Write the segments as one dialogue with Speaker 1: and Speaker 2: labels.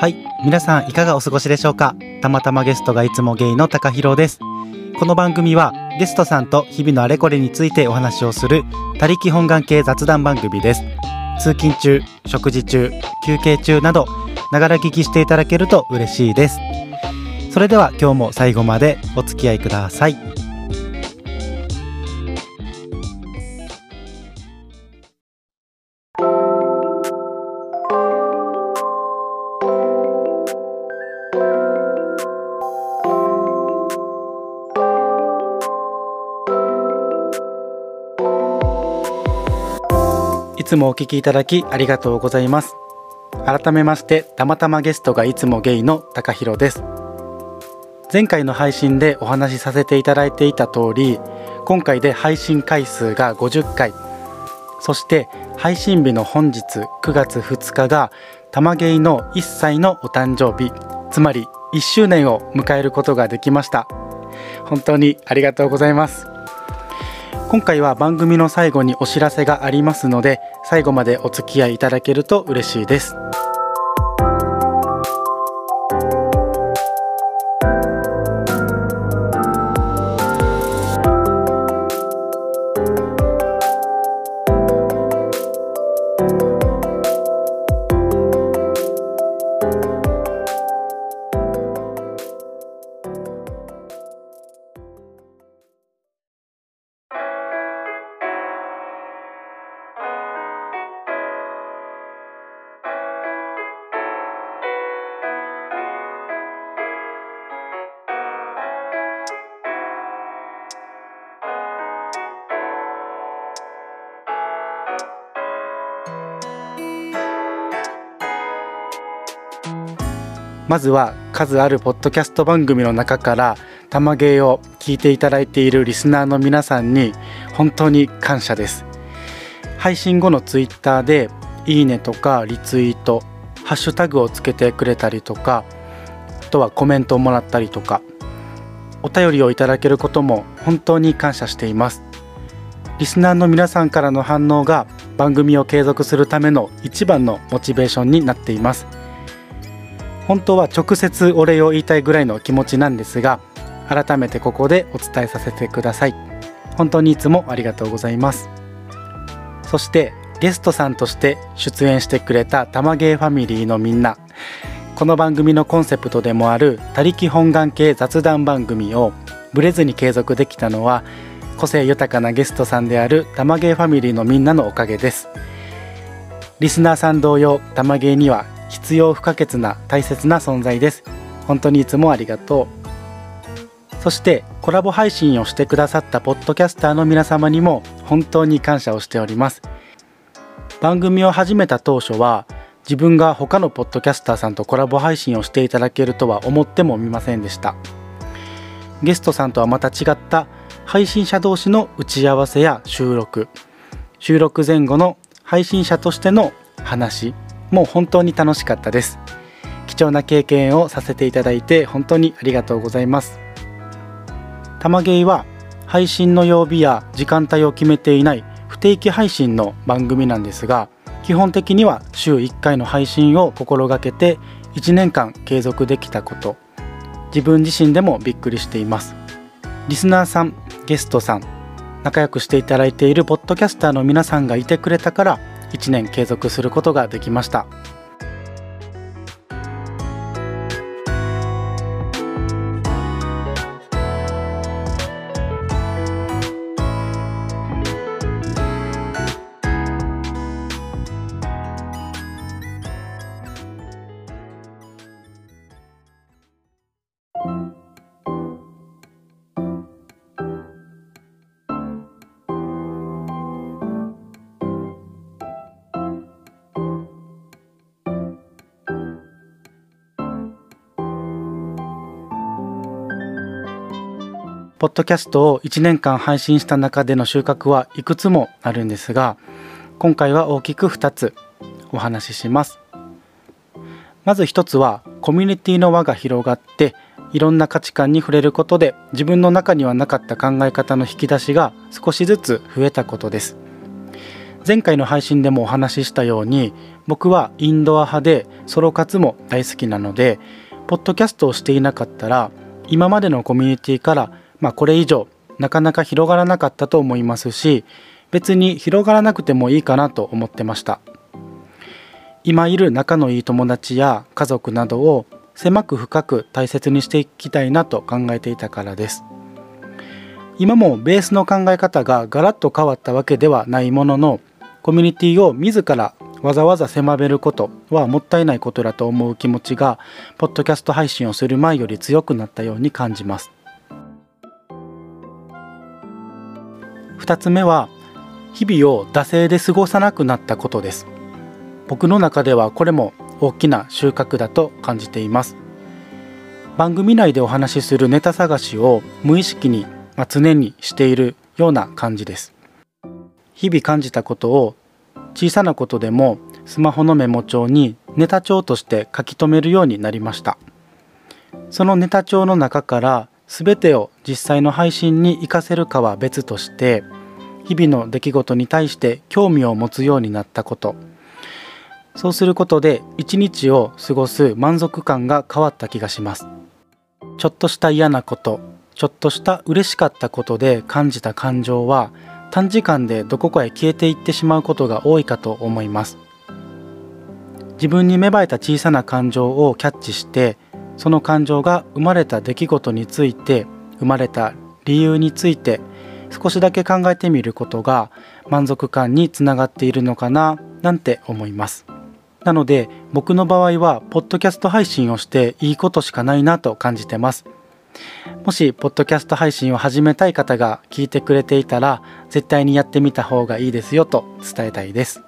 Speaker 1: はい皆さんいかがお過ごしでしょうか？たまたまゲストがいつもゲイの高弘です。この番組はゲストさんと日々のあれこれについてお話をする他力本願系雑談番組です。通勤中食事中休憩中などながら聞きしていただけると嬉しいです。それでは今日も最後までお付き合いください。つもお聞きいただきありがとうございます。改めましてたまたまゲストがいつもゲイの高弘です。前回の配信でお話しさせていただいていた通り今回で配信回数が50回そして配信日の本日9月2日が玉ゲイの1歳のお誕生日。つまり1周年を迎えることができました。本当にありがとうございます。今回は番組の最後にお知らせがありますので最後までお付き合いいただけると嬉しいです。まずは数あるポッドキャスト番組の中から玉芸を聞いていただいているリスナーの皆さんに本当に感謝です。配信後のツイッターでいいねとかリツイートハッシュタグをつけてくれたりとかあとはコメントをもらったりとかお便りをいただけることも本当に感謝しています。リスナーの皆さんからの反応が番組を継続するための一番のモチベーションになっています。本当は直接お礼を言いたいぐらいの気持ちなんですが改めてここでお伝えさせてください。本当にいつもありがとうございます。そしてゲストさんとして出演してくれた玉芸ファミリーのみんな。この番組のコンセプトでもある他力本願系雑談番組をブレずに継続できたのは個性豊かなゲストさんである玉芸ファミリーのみんなのおかげです。リスナーさん同様玉芸には必要不可欠な大切な存在です。本当にいつもありがとう。そしてコラボ配信をしてくださったポッドキャスターの皆様にも本当に感謝をしております。番組を始めた当初は自分が他のポッドキャスターさんとコラボ配信をしていただけるとは思ってもみませんでした。ゲストさんとはまた違った配信者同士の打ち合わせや収録。収録前後の配信者としての話。もう本当に楽しかったです。貴重な経験をさせていただいて本当にありがとうございます。玉芸は配信の曜日や時間帯を決めていない不定期配信の番組なんですが基本的には週1回の配信を心がけて1年間継続できたこと自分自身でもびっくりしています。リスナーさんゲストさん仲良くしていただいているポッドキャスターの皆さんがいてくれたから1年継続することができました。ポッドキャストを1年間配信した中での収穫はいくつもあるんですが今回は大きく2つお話しします。まず1つはコミュニティの輪が広がっていろんな価値観に触れることで自分の中にはなかった考え方の引き出しが少しずつ増えたことです。前回の配信でもお話ししたように僕はインドア派でソロ活も大好きなのでポッドキャストをしていなかったら今までのコミュニティから、まあ、これ以上なかなか広がらなかったと思いますし別に広がらなくてもいいかなと思ってました。今いる仲のいい友達や家族などを狭く深く大切にしていきたいなと考えていたからです。今もベースの考え方がガラッと変わったわけではないもののコミュニティを自らわざわざ狭めることはもったいないことだと思う気持ちがポッドキャスト配信をする前より強くなったように感じます。2つ目は日々を惰性で過ごさなくなったことです。僕の中ではこれも大きな収穫だと感じています。番組内でお話しするネタ探しを無意識に常にしているような感じです。日々感じたことを小さなことでもスマホのメモ帳にネタ帳として書き留めるようになりました。そのネタ帳の中から全てを実際の配信に活かせるかは別として日々の出来事に対して興味を持つようになったこと。そうすることで一日を過ごす満足感が変わった気がします。ちょっとした嫌なことちょっとした嬉しかったことで感じた感情は短時間でどこかへ消えていってしまうことが多いかと思います。自分に芽生えた小さな感情をキャッチしてその感情が生まれた出来事について生まれた理由について少しだけ考えてみることが満足感につながっているのかななんて思います。なので僕の場合はポッドキャスト配信をしていいことしかないなと感じてます。もしポッドキャスト配信を始めたい方が聞いてくれていたら絶対にやってみた方がいいですよと伝えたいです。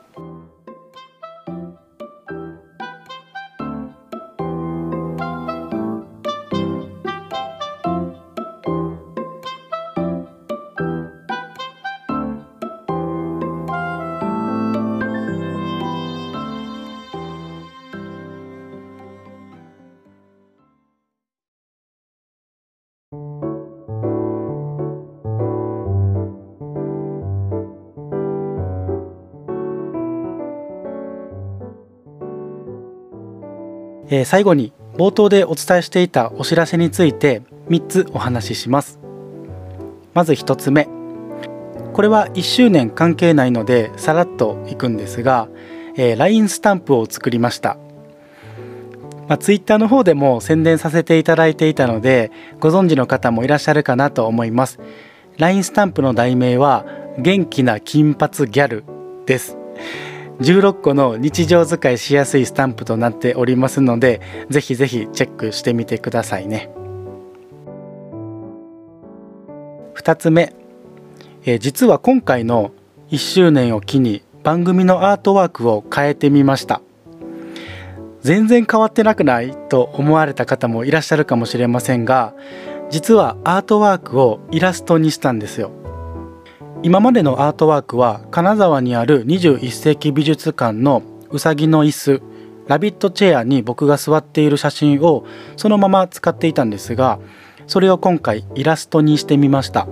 Speaker 1: えー、最後に冒頭でお伝えしていたお知らせについて3つお話しします。まず1つ目。これは1周年関係ないのでさらっといくんですが、えー、LINE スタンプを作りました。まあ、Twitter の方でも宣伝させていただいていたのでご存知の方もいらっしゃるかなと思います。LINE スタンプの題名は元気な金髪ギャルです。16個の日常使いしやすいスタンプとなっておりますのでぜひぜひチェックしてみてくださいね。2つ目、えー、実は今回の1周年を機に番組のアートワークを変えてみました。全然変わってなくないと思われた方もいらっしゃるかもしれませんが実はアートワークをイラストにしたんですよ。今までのアートワークは金沢にある21世紀美術館のうさぎの椅子ラビットチェアに僕が座っている写真をそのまま使っていたんですがそれを今回イラストにしてみました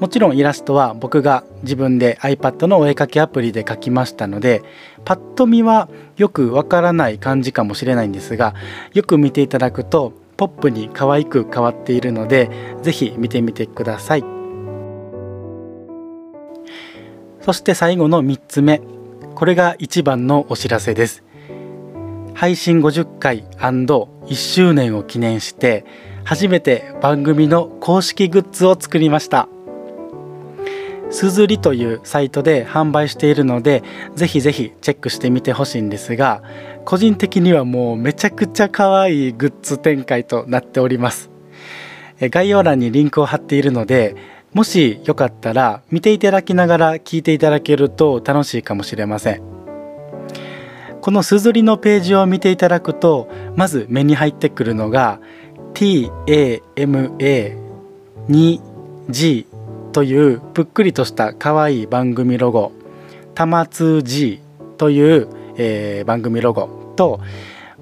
Speaker 1: もちろんイラストは僕が自分で iPad のお絵かきアプリで描きましたのでパッと見はよくわからない感じかもしれないんですがよく見ていただくとポップに可愛く変わっているので是非見てみてください。そして最後の3つ目。これが一番のお知らせです。配信50回 &1 周年を記念して初めて番組の公式グッズを作りました。すずりというサイトで販売しているのでぜひぜひチェックしてみてほしいんですが個人的にはもうめちゃくちゃ可愛いグッズ展開となっております。概要欄にリンクを貼っているのでもしよかったら見ていただきながら聞いていただけると楽しいかもしれません。このすずりのページを見ていただくとまず目に入ってくるのが TAMA2G というぷっくりとした可愛い番組ロゴたまつ G という、えー、番組ロゴと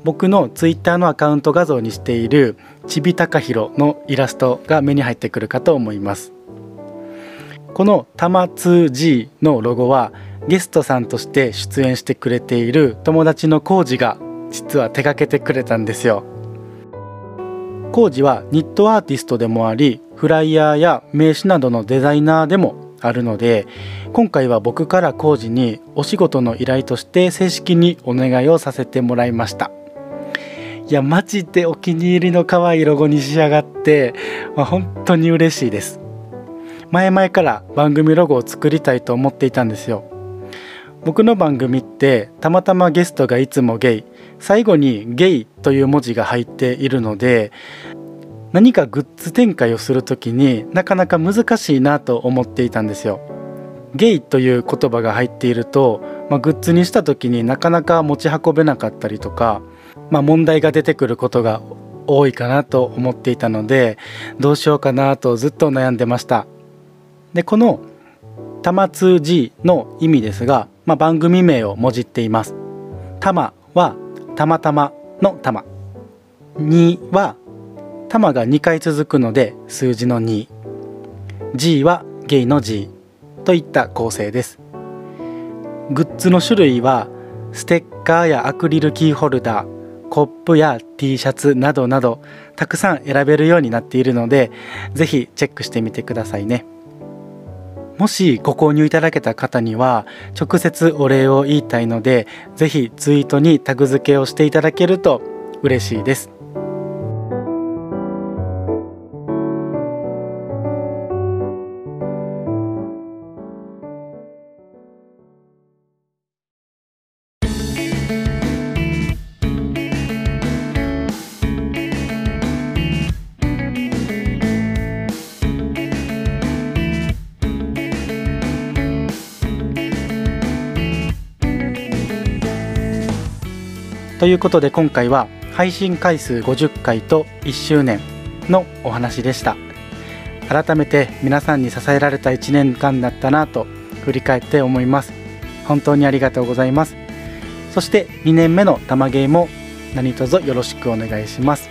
Speaker 1: 僕のツイッターのアカウント画像にしているちびたかひろのイラストが目に入ってくるかと思います。この「たま 2G」のロゴはゲストさんとして出演してくれている友達のコウジが実は手掛けてくれたんですよ。コウジはニットアーティストでもありフライヤーや名刺などのデザイナーでもあるので今回は僕からコウジにお仕事の依頼として正式にお願いをさせてもらいましたいやマジでお気に入りの可愛いロゴに仕上がって、まあ、本当に嬉しいです前々から番組ロゴを作りたいと思っていたんですよ僕の番組ってたまたまゲストがいつもゲイ最後にゲイという文字が入っているので何かグッズ展開をする時になかなか難しいなと思っていたんですよ。ゲイという言葉が入っていると、まあ、グッズにした時になかなか持ち運べなかったりとか、まあ、問題が出てくることが多いかなと思っていたのでどうしようかなとずっと悩んでました。でこの「たまつ G」の意味ですが、まあ、番組名をもじっています。たまはたまたまのたま。には玉が2回続くので数字の 2G はゲイの G といった構成ですグッズの種類はステッカーやアクリルキーホルダーコップや T シャツなどなどたくさん選べるようになっているので是非チェックしてみてくださいねもしご購入いただけた方には直接お礼を言いたいので是非ツイートにタグ付けをしていただけると嬉しいです。いうことで今回は配信回数50回と1周年のお話でした。改めて皆さんに支えられた1年間だったなと振り返って思います。本当にありがとうございます。そして2年目の玉芸も何卒よろしくお願いします。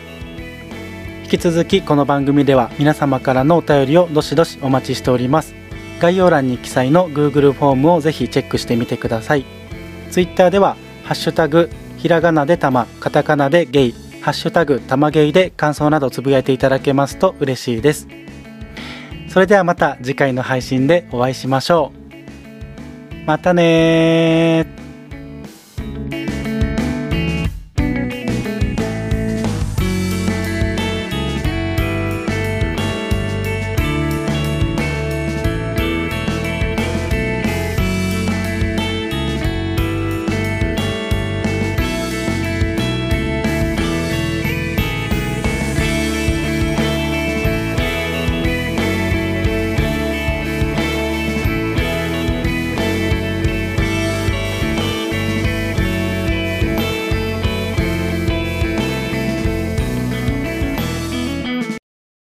Speaker 1: 引き続きこの番組では皆様からのお便りをどしどしお待ちしております。概要欄に記載の Google フォームをぜひチェックしてみてください。Twitter ではハッシュタグひらがなでたま、カタカナでゲイ、ハッシュタグたまゲイで感想などつぶやいていただけますと嬉しいです。それではまた次回の配信でお会いしましょう。またね